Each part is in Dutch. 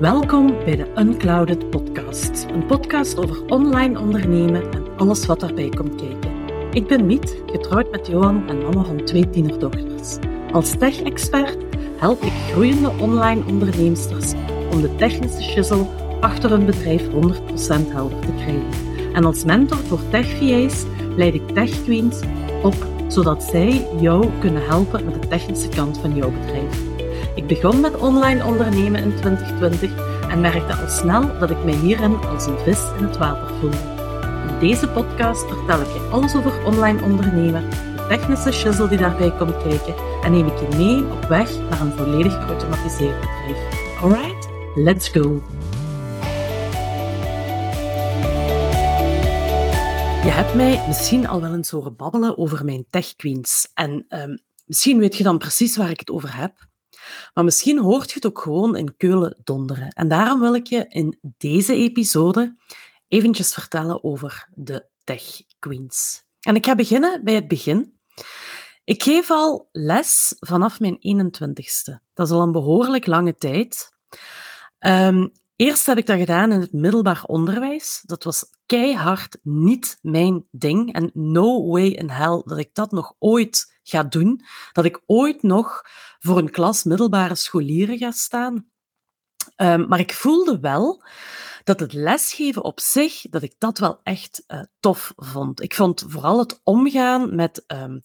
Welkom bij de Unclouded Podcast, een podcast over online ondernemen en alles wat daarbij komt kijken. Ik ben Miet, getrouwd met Johan en mama van twee tienerdochters. Als tech-expert help ik groeiende online onderneemsters om de technische shizzle achter hun bedrijf 100% helder te krijgen. En als mentor voor tech-VA's leid ik tech-queens op, zodat zij jou kunnen helpen met de technische kant van jouw bedrijf. Ik begon met online ondernemen in 2020 en merkte al snel dat ik mij hierin als een vis in het water voelde. In deze podcast vertel ik je alles over online ondernemen, de technische shizzle die daarbij komt kijken en neem ik je mee op weg naar een volledig geautomatiseerd bedrijf. Alright, let's go! Je hebt mij misschien al wel eens horen babbelen over mijn tech queens. En um, misschien weet je dan precies waar ik het over heb. Maar misschien hoort je het ook gewoon in Keulen donderen. En daarom wil ik je in deze episode eventjes vertellen over de Tech Queens. En ik ga beginnen bij het begin. Ik geef al les vanaf mijn 21ste. Dat is al een behoorlijk lange tijd. Um, eerst heb ik dat gedaan in het middelbaar onderwijs. Dat was keihard niet mijn ding. En no way in hell dat ik dat nog ooit ga doen. Dat ik ooit nog voor een klas middelbare scholieren ga staan. Um, maar ik voelde wel dat het lesgeven op zich, dat ik dat wel echt uh, tof vond. Ik vond vooral het omgaan met um,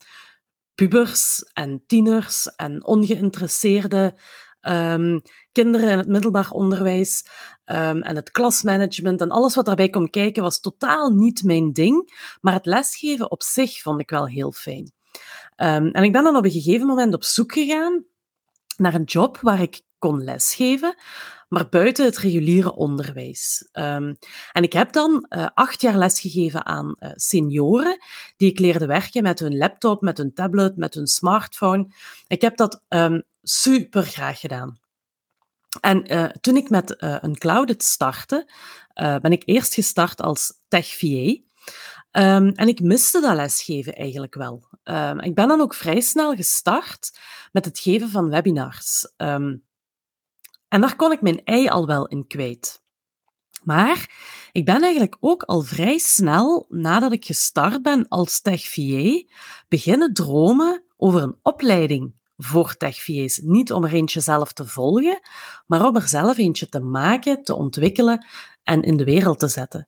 pubers en tieners en ongeïnteresseerde um, kinderen in het middelbaar onderwijs en het klasmanagement en alles wat daarbij komt kijken was totaal niet mijn ding. Maar het lesgeven op zich vond ik wel heel fijn. Um, en ik ben dan op een gegeven moment op zoek gegaan naar een job waar ik kon lesgeven, maar buiten het reguliere onderwijs. Um, en ik heb dan uh, acht jaar lesgegeven aan uh, senioren, die ik leerde werken met hun laptop, met hun tablet, met hun smartphone. Ik heb dat um, super graag gedaan. En uh, toen ik met een Clouded startte, ben ik eerst gestart als tech VA. Um, en ik miste dat lesgeven eigenlijk wel. Um, ik ben dan ook vrij snel gestart met het geven van webinars. Um, en daar kon ik mijn ei al wel in kwijt. Maar ik ben eigenlijk ook al vrij snel, nadat ik gestart ben als tech-VA, beginnen dromen over een opleiding voor tech-VA's. Niet om er eentje zelf te volgen, maar om er zelf eentje te maken, te ontwikkelen en in de wereld te zetten.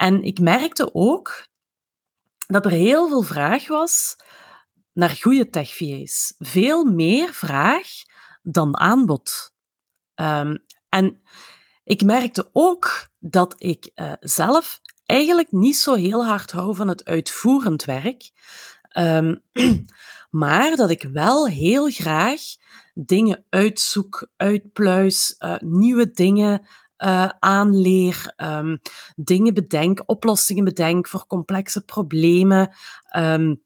En ik merkte ook dat er heel veel vraag was naar goede tech-VA's. Veel meer vraag dan aanbod. Um, en ik merkte ook dat ik uh, zelf eigenlijk niet zo heel hard hou van het uitvoerend werk. Um, maar dat ik wel heel graag dingen uitzoek, uitpluis, uh, nieuwe dingen uh, aanleer, um, dingen bedenk, oplossingen bedenk voor complexe problemen. Um,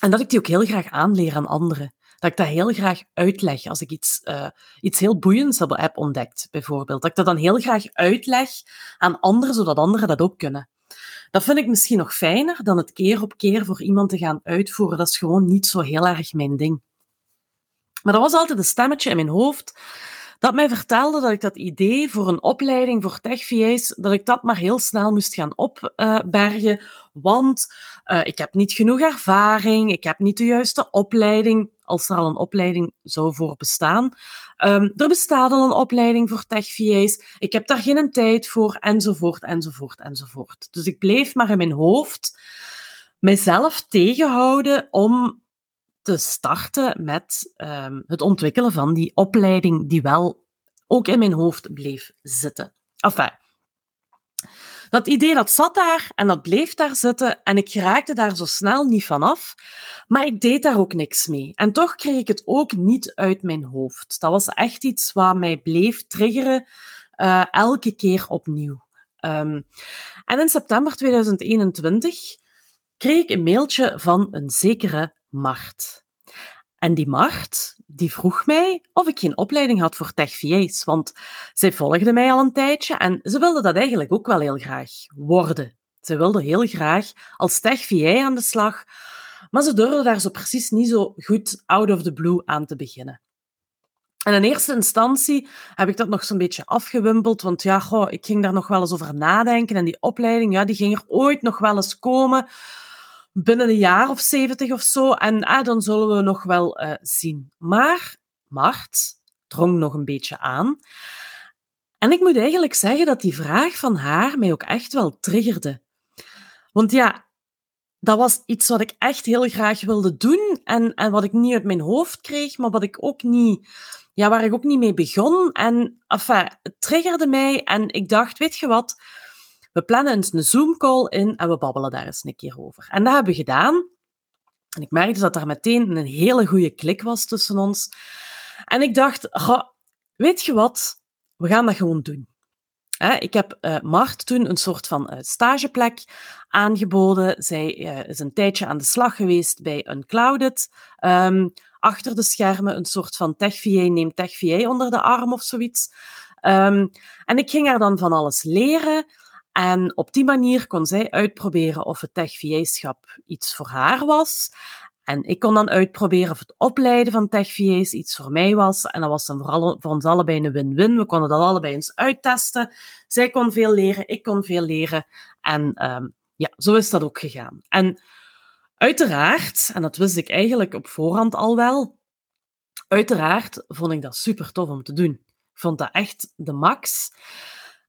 en dat ik die ook heel graag aanleer aan anderen. Dat ik dat heel graag uitleg als ik iets, uh, iets heel boeiends heb ontdekt, bijvoorbeeld. Dat ik dat dan heel graag uitleg aan anderen, zodat anderen dat ook kunnen. Dat vind ik misschien nog fijner dan het keer op keer voor iemand te gaan uitvoeren. Dat is gewoon niet zo heel erg mijn ding. Maar dat was altijd een stemmetje in mijn hoofd dat mij vertelde dat ik dat idee voor een opleiding voor tech dat ik dat maar heel snel moest gaan opbergen, want uh, ik heb niet genoeg ervaring, ik heb niet de juiste opleiding, als er al een opleiding zou voor bestaan. Um, er bestaat al een opleiding voor tech ik heb daar geen tijd voor, enzovoort, enzovoort, enzovoort. Dus ik bleef maar in mijn hoofd mezelf tegenhouden om te starten met um, het ontwikkelen van die opleiding die wel ook in mijn hoofd bleef zitten. Enfin, dat idee dat zat daar en dat bleef daar zitten en ik raakte daar zo snel niet vanaf, maar ik deed daar ook niks mee. En toch kreeg ik het ook niet uit mijn hoofd. Dat was echt iets wat mij bleef triggeren uh, elke keer opnieuw. Um, en in september 2021 kreeg ik een mailtje van een zekere Mart. En die Mart, die vroeg mij of ik geen opleiding had voor tech want zij volgde mij al een tijdje en ze wilde dat eigenlijk ook wel heel graag worden. Ze wilde heel graag als tech aan de slag, maar ze durfde daar zo precies niet zo goed out of the blue aan te beginnen. En in eerste instantie heb ik dat nog zo'n beetje afgewimpeld, want ja, goh, ik ging daar nog wel eens over nadenken. En die opleiding, ja, die ging er ooit nog wel eens komen, binnen een jaar of zeventig of zo. En ah, dan zullen we nog wel uh, zien. Maar Mart drong nog een beetje aan. En ik moet eigenlijk zeggen dat die vraag van haar mij ook echt wel triggerde. Want ja, dat was iets wat ik echt heel graag wilde doen en, en wat ik niet uit mijn hoofd kreeg, maar wat ik ook niet, ja, waar ik ook niet mee begon. En enfin, het triggerde mij en ik dacht, weet je wat, we plannen een Zoom-call in en we babbelen daar eens een keer over. En dat hebben we gedaan. En ik merkte dat daar meteen een hele goede klik was tussen ons. En ik dacht, weet je wat, we gaan dat gewoon doen. Ik heb uh, Mart toen een soort van uh, stageplek aangeboden. Zij uh, is een tijdje aan de slag geweest bij Unclouded. Um, achter de schermen een soort van TechVA, neem TechVA onder de arm of zoiets. Um, en ik ging haar dan van alles leren. En op die manier kon zij uitproberen of het TechVA-schap iets voor haar was. En ik kon dan uitproberen of het opleiden van TechVA's iets voor mij was. En dat was dan vooral voor ons allebei een win-win. We konden dat allebei eens uittesten. Zij kon veel leren, ik kon veel leren. En um, ja, zo is dat ook gegaan. En uiteraard, en dat wist ik eigenlijk op voorhand al wel, uiteraard vond ik dat super tof om te doen. Ik vond dat echt de max.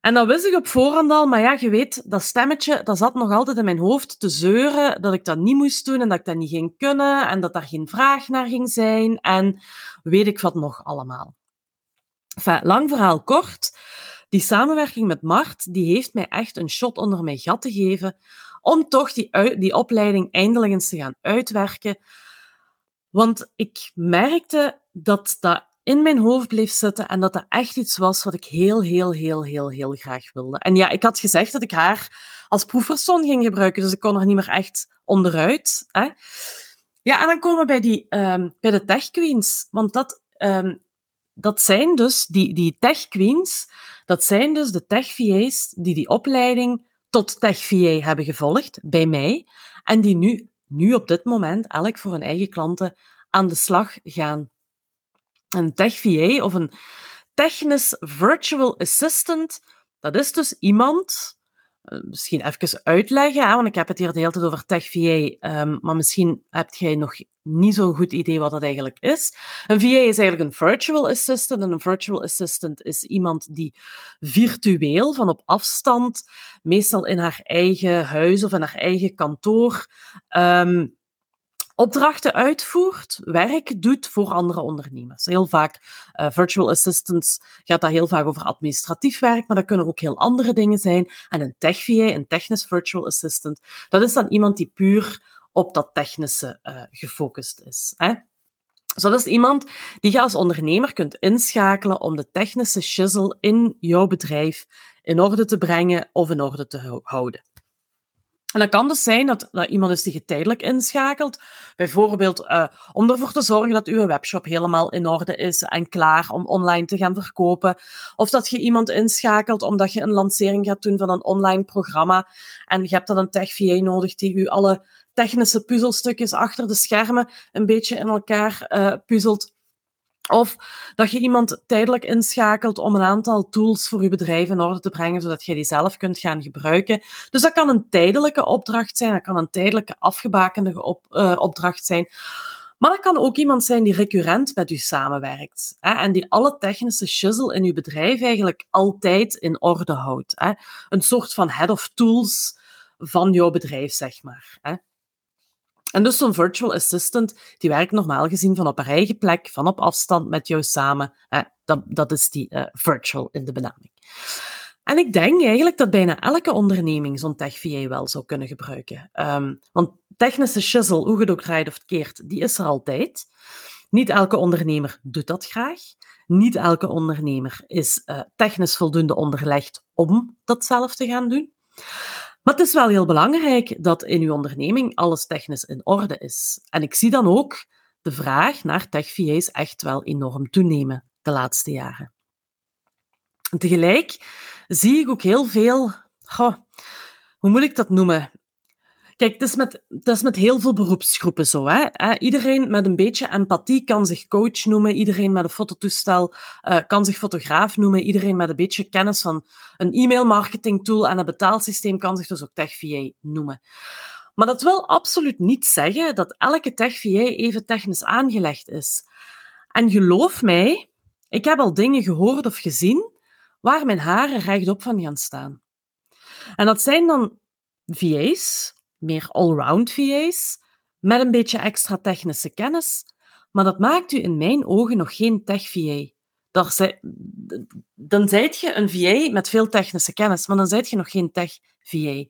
En dat wist ik op voorhand al, maar ja, je weet, dat stemmetje, dat zat nog altijd in mijn hoofd te zeuren dat ik dat niet moest doen en dat ik dat niet ging kunnen en dat daar geen vraag naar ging zijn en weet ik wat nog allemaal. Lang verhaal kort, die samenwerking met Mart, die heeft mij echt een shot onder mijn gat te geven om toch die, die opleiding eindelijk eens te gaan uitwerken. Want ik merkte dat dat in mijn hoofd bleef zitten en dat dat echt iets was wat ik heel, heel, heel, heel, heel graag wilde. En ja, ik had gezegd dat ik haar als proefpersoon ging gebruiken, dus ik kon er niet meer echt onderuit. Hè? Ja, en dan komen we bij, die, um, bij de tech queens, want dat, um, dat zijn dus, die, die tech queens, dat zijn dus de tech VA's die die opleiding tot tech VA hebben gevolgd, bij mij, en die nu, nu op dit moment, elk voor hun eigen klanten, aan de slag gaan een tech VA of een technisch virtual assistant, dat is dus iemand, eh, misschien even uitleggen, want ik heb het hier de hele tijd over tech VA, um, maar misschien heb jij nog niet zo'n goed idee wat dat eigenlijk is. Een VA is eigenlijk een virtual assistant en een virtual assistant is iemand die virtueel van op afstand, meestal in haar eigen huis of in haar eigen kantoor, um, opdrachten uitvoert, werk doet voor andere ondernemers. Heel vaak, uh, virtual assistants gaat dat heel vaak over administratief werk, maar dat kunnen ook heel andere dingen zijn. En een tech VA, een technisch virtual assistant, dat is dan iemand die puur op dat technische uh, gefocust is. Hè? Dus dat is iemand die je als ondernemer kunt inschakelen om de technische shizzle in jouw bedrijf in orde te brengen of in orde te houden. En dat kan dus zijn dat, iemand is die je tijdelijk inschakelt. Bijvoorbeeld uh, om ervoor te zorgen dat uw webshop helemaal in orde is en klaar om online te gaan verkopen. Of dat je iemand inschakelt omdat je een lancering gaat doen van een online programma. En je hebt dan een tech VA nodig die u alle technische puzzelstukjes achter de schermen een beetje in elkaar uh, puzzelt. Of dat je iemand tijdelijk inschakelt om een aantal tools voor je bedrijf in orde te brengen, zodat je die zelf kunt gaan gebruiken. Dus dat kan een tijdelijke opdracht zijn, dat kan een tijdelijke afgebakende op, uh, opdracht zijn. Maar dat kan ook iemand zijn die recurrent met u samenwerkt hè, en die alle technische shizzle in uw bedrijf eigenlijk altijd in orde houdt. Hè. Een soort van head of tools van jouw bedrijf, zeg maar. Hè. En dus zo'n virtual assistant, die werkt normaal gezien van op haar eigen plek, van op afstand met jou samen. dat, dat is die uh, virtual in de benaming. En ik denk eigenlijk dat bijna elke onderneming zo'n tech VA wel zou kunnen gebruiken. Um, want technische shizzle, hoe je het ook draait of keert, die is er altijd. Niet elke ondernemer doet dat graag. Niet elke ondernemer is uh, technisch voldoende onderlegd om dat zelf te gaan doen. Maar het is wel heel belangrijk dat in uw onderneming alles technisch in orde is. En ik zie dan ook de vraag naar tech-VA's echt wel enorm toenemen de laatste jaren. En tegelijk zie ik ook heel veel, hoe moet ik dat noemen? Kijk, het is, met, is met heel veel beroepsgroepen zo. Hè? Iedereen met een beetje empathie kan zich coach noemen. Iedereen met een fototoestel uh, kan zich fotograaf noemen. Iedereen met een beetje kennis van een e-mail-marketing tool en een betaalsysteem kan zich dus ook tech VA noemen. Maar dat wil absoluut niet zeggen dat elke tech VA even technisch aangelegd is. En geloof mij, ik heb al dingen gehoord of gezien waar mijn haren rechtop van gaan staan. En dat zijn dan VA's, meer allround VA's, met een beetje extra technische kennis, maar dat maakt u in mijn ogen nog geen tech VA. Dan zijt je een VA met veel technische kennis, maar dan zijt je nog geen tech VA.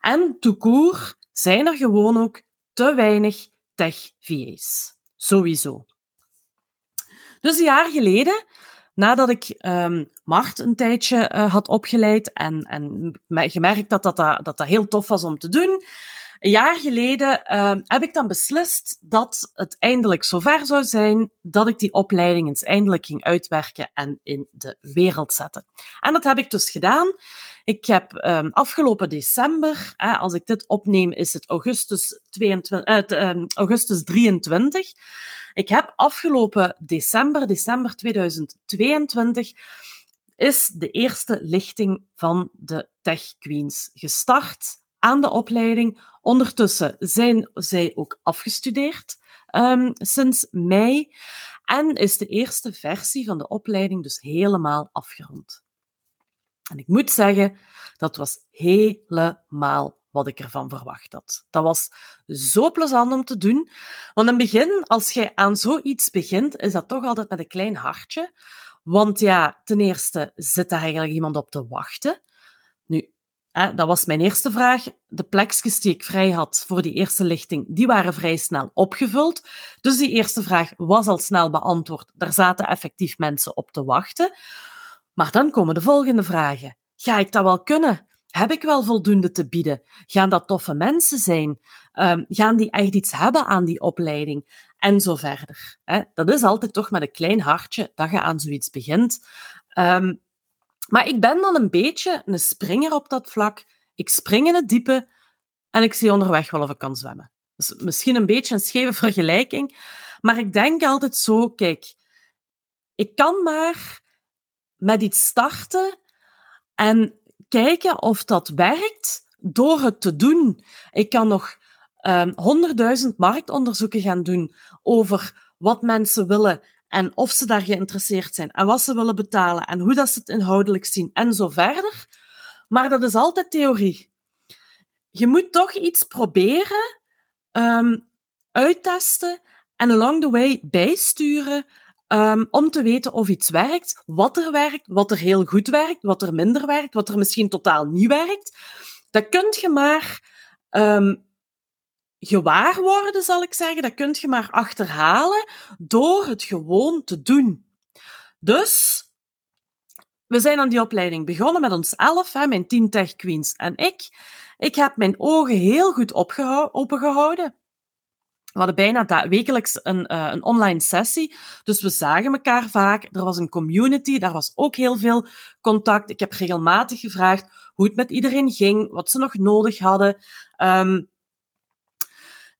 En toekoer zijn er gewoon ook te weinig tech VA's. Sowieso. Dus een jaar geleden, nadat ik um, Mart een tijdje uh, had opgeleid en, en gemerkt dat dat, dat dat heel tof was om te doen, een jaar geleden uh, heb ik dan beslist dat het eindelijk zover zou zijn dat ik die opleiding eens eindelijk ging uitwerken en in de wereld zetten. En dat heb ik dus gedaan. Ik heb um, afgelopen december, hè, als ik dit opneem, is het augustus, 22, uh, uh, augustus 23. Ik heb afgelopen december, december 2022, is de eerste lichting van de Tech Queens gestart aan de opleiding. Ondertussen zijn zij ook afgestudeerd um, sinds mei en is de eerste versie van de opleiding dus helemaal afgerond. En ik moet zeggen, dat was helemaal wat ik ervan verwacht had. Dat was zo plezant om te doen. Want in het begin, als je aan zoiets begint, is dat toch altijd met een klein hartje. Want ja, ten eerste zit er eigenlijk iemand op te wachten. Dat was mijn eerste vraag. De plekjes die ik vrij had voor die eerste lichting, die waren vrij snel opgevuld. Dus die eerste vraag was al snel beantwoord. Daar zaten effectief mensen op te wachten. Maar dan komen de volgende vragen. Ga ik dat wel kunnen? Heb ik wel voldoende te bieden? Gaan dat toffe mensen zijn? Um, gaan die echt iets hebben aan die opleiding? En zo verder. Hè? Dat is altijd toch met een klein hartje dat je aan zoiets begint. Um, maar ik ben dan een beetje een springer op dat vlak. Ik spring in het diepe en ik zie onderweg wel of ik kan zwemmen. Dus misschien een beetje een scheve vergelijking, maar ik denk altijd zo, kijk, ik kan maar met iets starten en kijken of dat werkt door het te doen. Ik kan nog ehm, honderdduizend marktonderzoeken gaan doen over wat mensen willen en of ze daar geïnteresseerd zijn en wat ze willen betalen en hoe dat ze het inhoudelijk zien en zo verder. Maar dat is altijd theorie. Je moet toch iets proberen, um, uittesten en along the way bijsturen Um, om te weten of iets werkt, wat er werkt, wat er heel goed werkt, wat er minder werkt, wat er misschien totaal niet werkt. Dat kun je maar um, gewaar worden, zal ik zeggen. Dat kun je maar achterhalen door het gewoon te doen. Dus, we zijn aan die opleiding begonnen met ons elf, hè, mijn tien tech queens en ik. Ik heb mijn ogen heel goed opengehouden. We hadden bijna wekelijks een, uh, een online sessie, dus we zagen elkaar vaak. Er was een community, daar was ook heel veel contact. Ik heb regelmatig gevraagd hoe het met iedereen ging, wat ze nog nodig hadden. Um,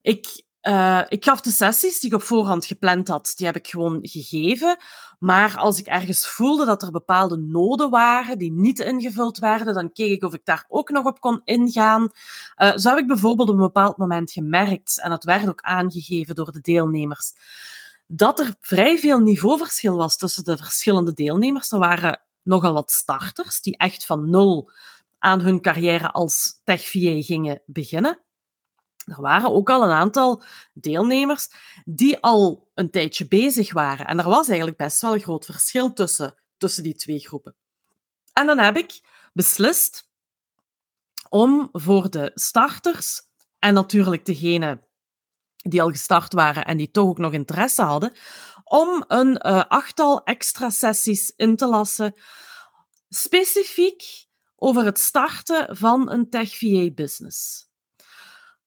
ik uh, ik gaf de sessies die ik op voorhand gepland had, die heb ik gewoon gegeven. Maar als ik ergens voelde dat er bepaalde noden waren die niet ingevuld werden, dan keek ik of ik daar ook nog op kon ingaan. Uh, zo heb ik bijvoorbeeld op een bepaald moment gemerkt, en dat werd ook aangegeven door de deelnemers, dat er vrij veel niveauverschil was tussen de verschillende deelnemers. Er waren nogal wat starters die echt van nul aan hun carrière als tech gingen beginnen er waren ook al een aantal deelnemers die al een tijdje bezig waren. En er was eigenlijk best wel een groot verschil tussen, tussen die twee groepen. En dan heb ik beslist om voor de starters en natuurlijk degenen die al gestart waren en die toch ook nog interesse hadden, om een uh, achttal extra sessies in te lassen, specifiek over het starten van een tech VA-business.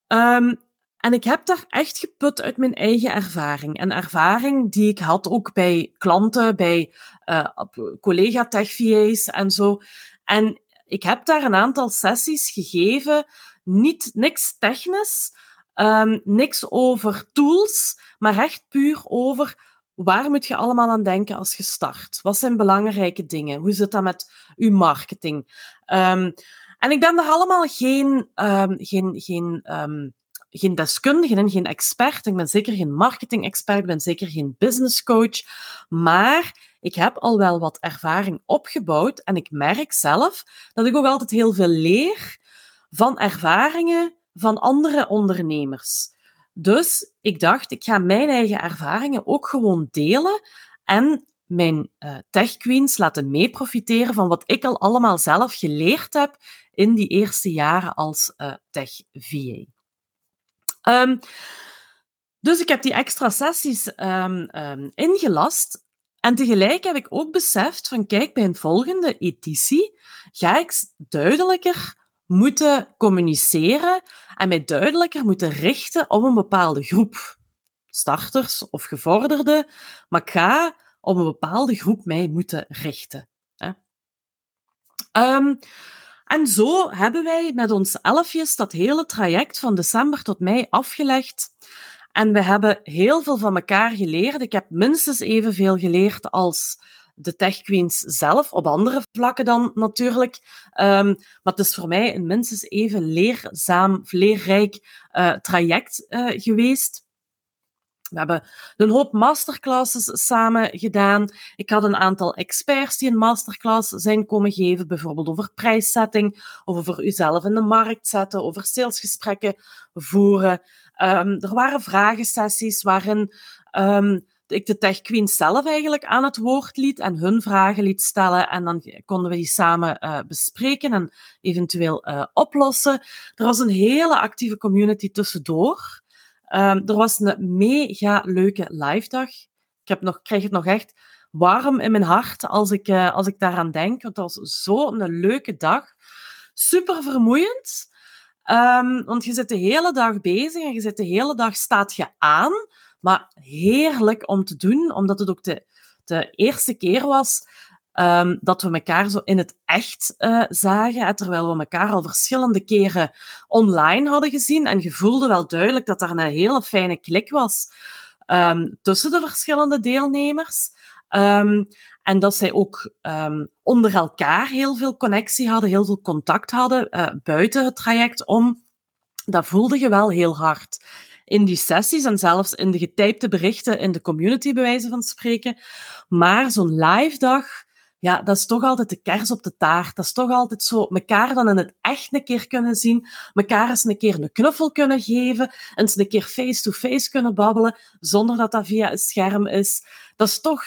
Um, en ik heb daar echt geput uit mijn eigen ervaring. En ervaring die ik had ook bij klanten, bij uh, collega-tech-VA's en zo. En ik heb daar een aantal sessies gegeven niet, niks technisch, um, niks over tools, maar echt puur over waar moet je allemaal aan denken als je start? Wat zijn belangrijke dingen? Hoe zit dat met je marketing? Um, en ik ben daar allemaal geen, um, geen, geen geen deskundige en geen expert. Ik ben zeker geen marketing-expert, ik ben zeker geen business coach. Maar ik heb al wel wat ervaring opgebouwd en ik merk zelf dat ik ook altijd heel veel leer van ervaringen van andere ondernemers. Dus ik dacht, ik ga mijn eigen ervaringen ook gewoon delen en mijn uh, tech queens laten meeprofiteren van wat ik al allemaal zelf geleerd heb in die eerste jaren als uh, tech VA. Um, dus ik heb die extra sessies um, um, ingelast. En tegelijk heb ik ook beseft van, kijk, bij een volgende editie ga ik duidelijker moeten communiceren en mij duidelijker moeten richten op een bepaalde groep. Starters of gevorderden, maar ik ga op een bepaalde groep mij moeten richten. Hè. Um, en zo hebben wij met ons elfjes dat hele traject van december tot mei afgelegd. En we hebben heel veel van elkaar geleerd. Ik heb minstens evenveel geleerd als de Tech Queens zelf, op andere vlakken dan natuurlijk. Um, maar het is voor mij een minstens even leerzaam, leerrijk uh, traject uh, geweest. We hebben een hoop masterclasses samen gedaan. Ik had een aantal experts die een masterclass zijn komen geven, bijvoorbeeld over prijszetting, of over uzelf in de markt zetten, over salesgesprekken voeren. Um, er waren vragensessies waarin um, ik de tech queen zelf eigenlijk aan het woord liet en hun vragen liet stellen. En dan konden we die samen uh, bespreken en eventueel uh, oplossen. Er was een hele actieve community tussendoor. Um, er was een mega leuke live dag. Ik heb nog, krijg het nog echt warm in mijn hart als ik, uh, als ik daaraan denk. Want dat was zo'n leuke dag. Super vermoeiend. Um, want je zit de hele dag bezig en je zit de hele dag staat je aan. Maar heerlijk om te doen, omdat het ook de, de eerste keer was Um, dat we elkaar zo in het echt uh, zagen, terwijl we elkaar al verschillende keren online hadden gezien. En je voelde wel duidelijk dat er een hele fijne klik was um, tussen de verschillende deelnemers. Um, en dat zij ook onder elkaar heel veel connectie hadden, heel veel contact hadden uh, buiten het traject om. Dat voelde je wel heel hard in die sessies en zelfs in de getypte berichten in de community, bij wijze van spreken. Maar zo'n live dag ja, dat is toch altijd de kers op de taart. Dat is toch altijd zo, elkaar dan in het echt een keer kunnen zien, elkaar eens een keer een knuffel kunnen geven, eens een keer face-to-face kunnen babbelen, zonder dat dat via een scherm is. Dat is toch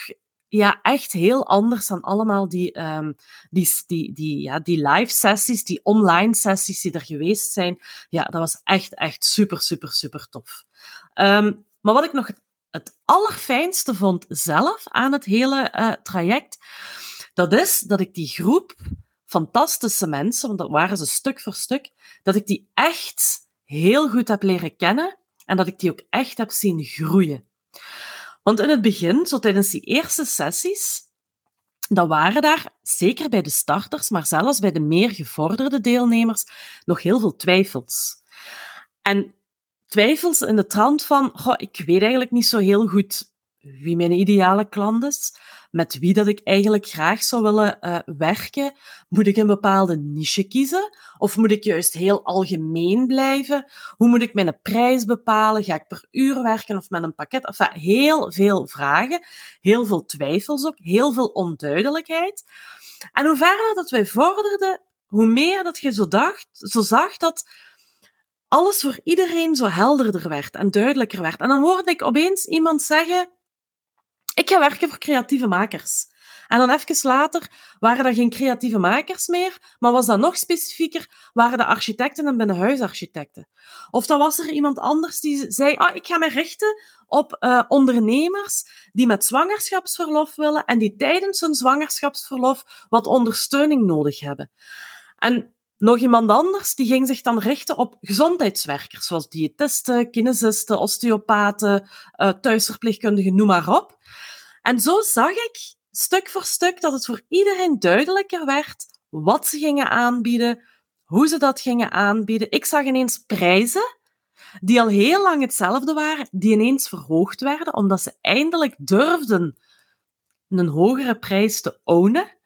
ja, echt heel anders dan allemaal die, um, die, die, die, ja, die live sessies, die online sessies die er geweest zijn. Ja, dat was echt, echt super, super, super tof. Um, maar wat ik nog het, allerfijnste vond zelf aan het hele uh, traject, dat is dat ik die groep fantastische mensen, want dat waren ze stuk voor stuk, dat ik die echt heel goed heb leren kennen en dat ik die ook echt heb zien groeien. Want in het begin, zo tijdens die eerste sessies, dan waren daar, zeker bij de starters, maar zelfs bij de meer gevorderde deelnemers, nog heel veel twijfels. En twijfels in de trant van, goh, ik weet eigenlijk niet zo heel goed wie mijn ideale klant is, met wie dat ik eigenlijk graag zou willen uh, werken. Moet ik een bepaalde niche kiezen? Of moet ik juist heel algemeen blijven? Hoe moet ik mijn prijs bepalen? Ga ik per uur werken of met een pakket? Enfin, heel veel vragen, heel veel twijfels ook, heel veel onduidelijkheid. En hoe verder dat wij vorderden, hoe meer dat je zo, dacht, zo zag dat alles voor iedereen zo helderder werd en duidelijker werd. En dan hoorde ik opeens iemand zeggen ik ga werken voor creatieve makers. En dan even later waren er geen creatieve makers meer, maar was dat nog specifieker, waren de architecten en binnenhuisarchitecten. Of dan was er iemand anders die zei, ah, ik ga me richten op uh, ondernemers die met zwangerschapsverlof willen en die tijdens hun zwangerschapsverlof wat ondersteuning nodig hebben. En nog iemand anders die ging zich dan richten op gezondheidswerkers, zoals diëtisten, kinesisten, osteopaten, uh, thuisverpleegkundigen, noem maar op. En zo zag ik stuk voor stuk dat het voor iedereen duidelijker werd wat ze gingen aanbieden, hoe ze dat gingen aanbieden. Ik zag ineens prijzen die al heel lang hetzelfde waren, die ineens verhoogd werden, omdat ze eindelijk durfden een hogere prijs te ownen.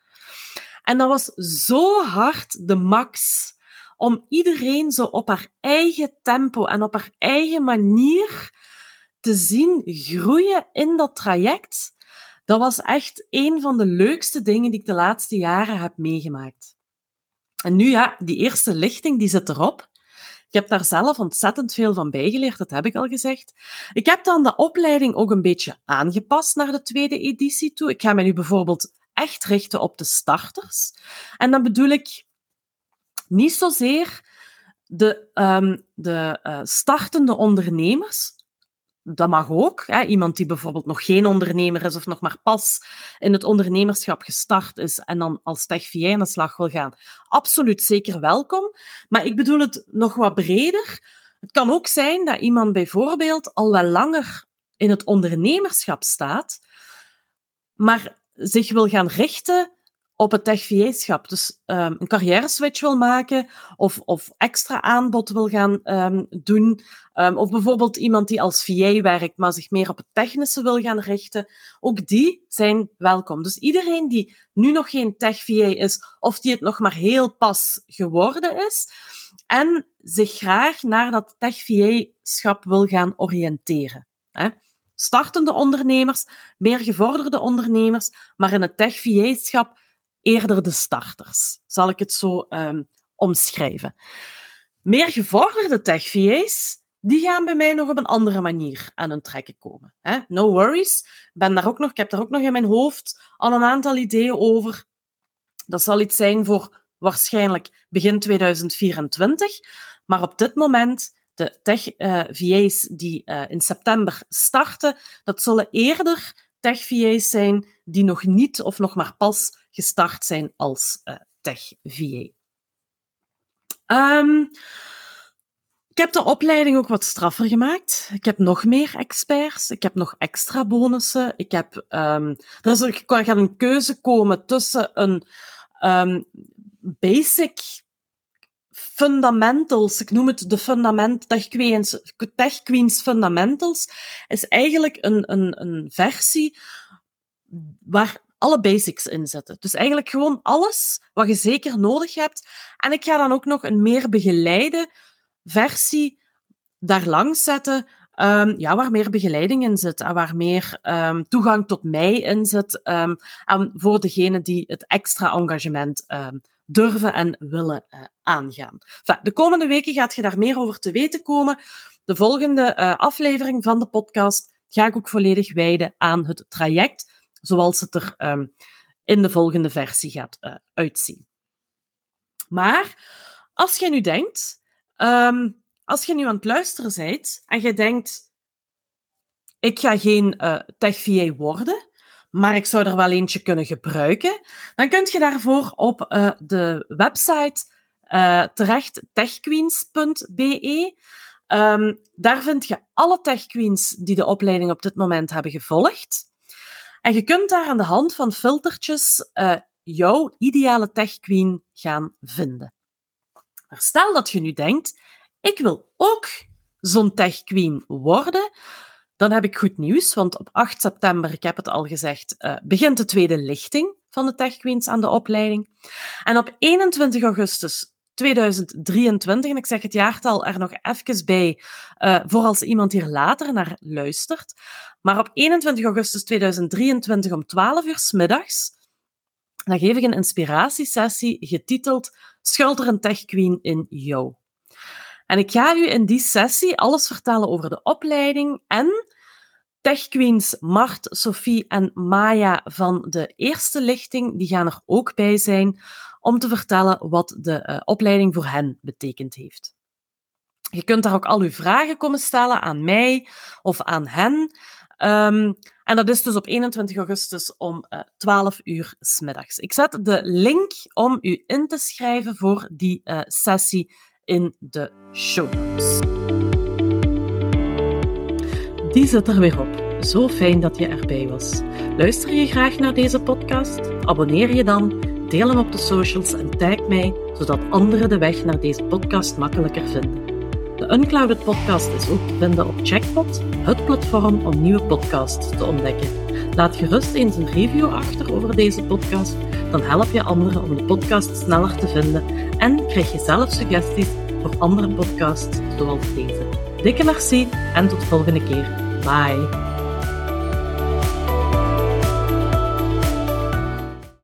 En dat was zo hard de max om iedereen zo op haar eigen tempo en op haar eigen manier te zien groeien in dat traject. Dat was echt een van de leukste dingen die ik de laatste jaren heb meegemaakt. En nu ja, die eerste lichting die zit erop. Ik heb daar zelf ontzettend veel van bijgeleerd, dat heb ik al gezegd. Ik heb dan de opleiding ook een beetje aangepast naar de tweede editie toe. Ik ga me nu bijvoorbeeld echt richten op de starters. En dan bedoel ik niet zozeer de, um, de uh, startende ondernemers, dat mag ook. Hè. Iemand die bijvoorbeeld nog geen ondernemer is of nog maar pas in het ondernemerschap gestart is en dan als tech aan de slag wil gaan, absoluut zeker welkom. Maar ik bedoel het nog wat breder. Het kan ook zijn dat iemand bijvoorbeeld al wel langer in het ondernemerschap staat, maar zich wil gaan richten op het tech Dus um, een carrière switch wil maken of, of extra aanbod wil gaan um, doen. Um, of bijvoorbeeld iemand die als VA werkt, maar zich meer op het technische wil gaan richten. Ook die zijn welkom. Dus iedereen die nu nog geen tech VA is of die het nog maar heel pas geworden is en zich graag naar dat tech VA-schap wil gaan oriënteren. Hè? Startende ondernemers, meer gevorderde ondernemers, maar in het tech VA-schap eerder de starters, zal ik het zo um, omschrijven. Meer gevorderde tech-VA's, die gaan bij mij nog op een andere manier aan hun trekken komen. Hè? No worries, ben daar ook nog, ik heb daar ook nog in mijn hoofd al een aantal ideeën over. Dat zal iets zijn voor waarschijnlijk begin 2024. Maar op dit moment, de tech-VA's uh, die uh, in september starten, dat zullen eerder tech-VA's zijn die nog niet of nog maar pas gestart zijn als uh, tech-VA. Um, ik heb de opleiding ook wat straffer gemaakt. Ik heb nog meer experts. Ik heb nog extra bonussen. Ik heb, um, er is, er gaat een keuze komen tussen een um, basic fundamentals, ik noem het de fundament, Tech Queens, Tech Queens Fundamentals, is eigenlijk een, een, een versie waar alle basics inzetten. Dus eigenlijk gewoon alles wat je zeker nodig hebt. En ik ga dan ook nog een meer begeleide versie daar langs zetten, um, ja, waar meer begeleiding in zit en waar meer um, toegang tot mij in zit. En voor degenen die het extra engagement durven en willen uh, aangaan. De komende weken gaat je daar meer over te weten komen. De volgende uh, aflevering van de podcast ga ik ook volledig wijden aan het traject zoals het er um, in de volgende versie gaat uh, uitzien. Maar als je nu denkt, um, als je nu aan het luisteren bent en je denkt, ik ga geen uh, tech VA worden, maar ik zou er wel eentje kunnen gebruiken, dan kun je daarvoor op uh, de website uh, terecht techqueens.be. Um, daar vind je alle techqueens die de opleiding op dit moment hebben gevolgd. En je kunt daar aan de hand van filtertjes uh, jouw ideale tech queen gaan vinden. Stel dat je nu denkt, ik wil ook zo'n tech queen worden, dan heb ik goed nieuws, want op 8 september, ik heb het al gezegd, uh, begint de tweede lichting van de tech queens aan de opleiding. En op 21 augustus 2023, en ik zeg het jaartal er nog even bij, uh, voor als iemand hier later naar luistert. Maar op 21 augustus 2023 om 12 uur middags, dan geef ik een inspiratiesessie getiteld Schuilt er een tech queen in jou? En ik ga u in die sessie alles vertellen over de opleiding en Tech Queens Mart, Sophie en Maya van de eerste lichting, die gaan er ook bij zijn om te vertellen wat de uh, opleiding voor hen betekend heeft. Je kunt daar ook al uw vragen komen stellen aan mij of aan hen. Um, en dat is dus op 21 augustus om uh, 12 uur s middags. Ik zet de link om u in te schrijven voor die uh, sessie in de show notes. Die zit er weer op. Zo fijn dat je erbij was. Luister je graag naar deze podcast? Abonneer je dan Deel hem op de socials en tag mij, zodat anderen de weg naar deze podcast makkelijker vinden. De Unclouded Podcast is ook te vinden op Checkpot, het platform om nieuwe podcasts te ontdekken. Laat gerust eens een review achter over deze podcast, dan help je anderen om de podcast sneller te vinden en krijg je zelf suggesties voor andere podcasts zoals deze. Dikke merci en tot volgende keer. Bye.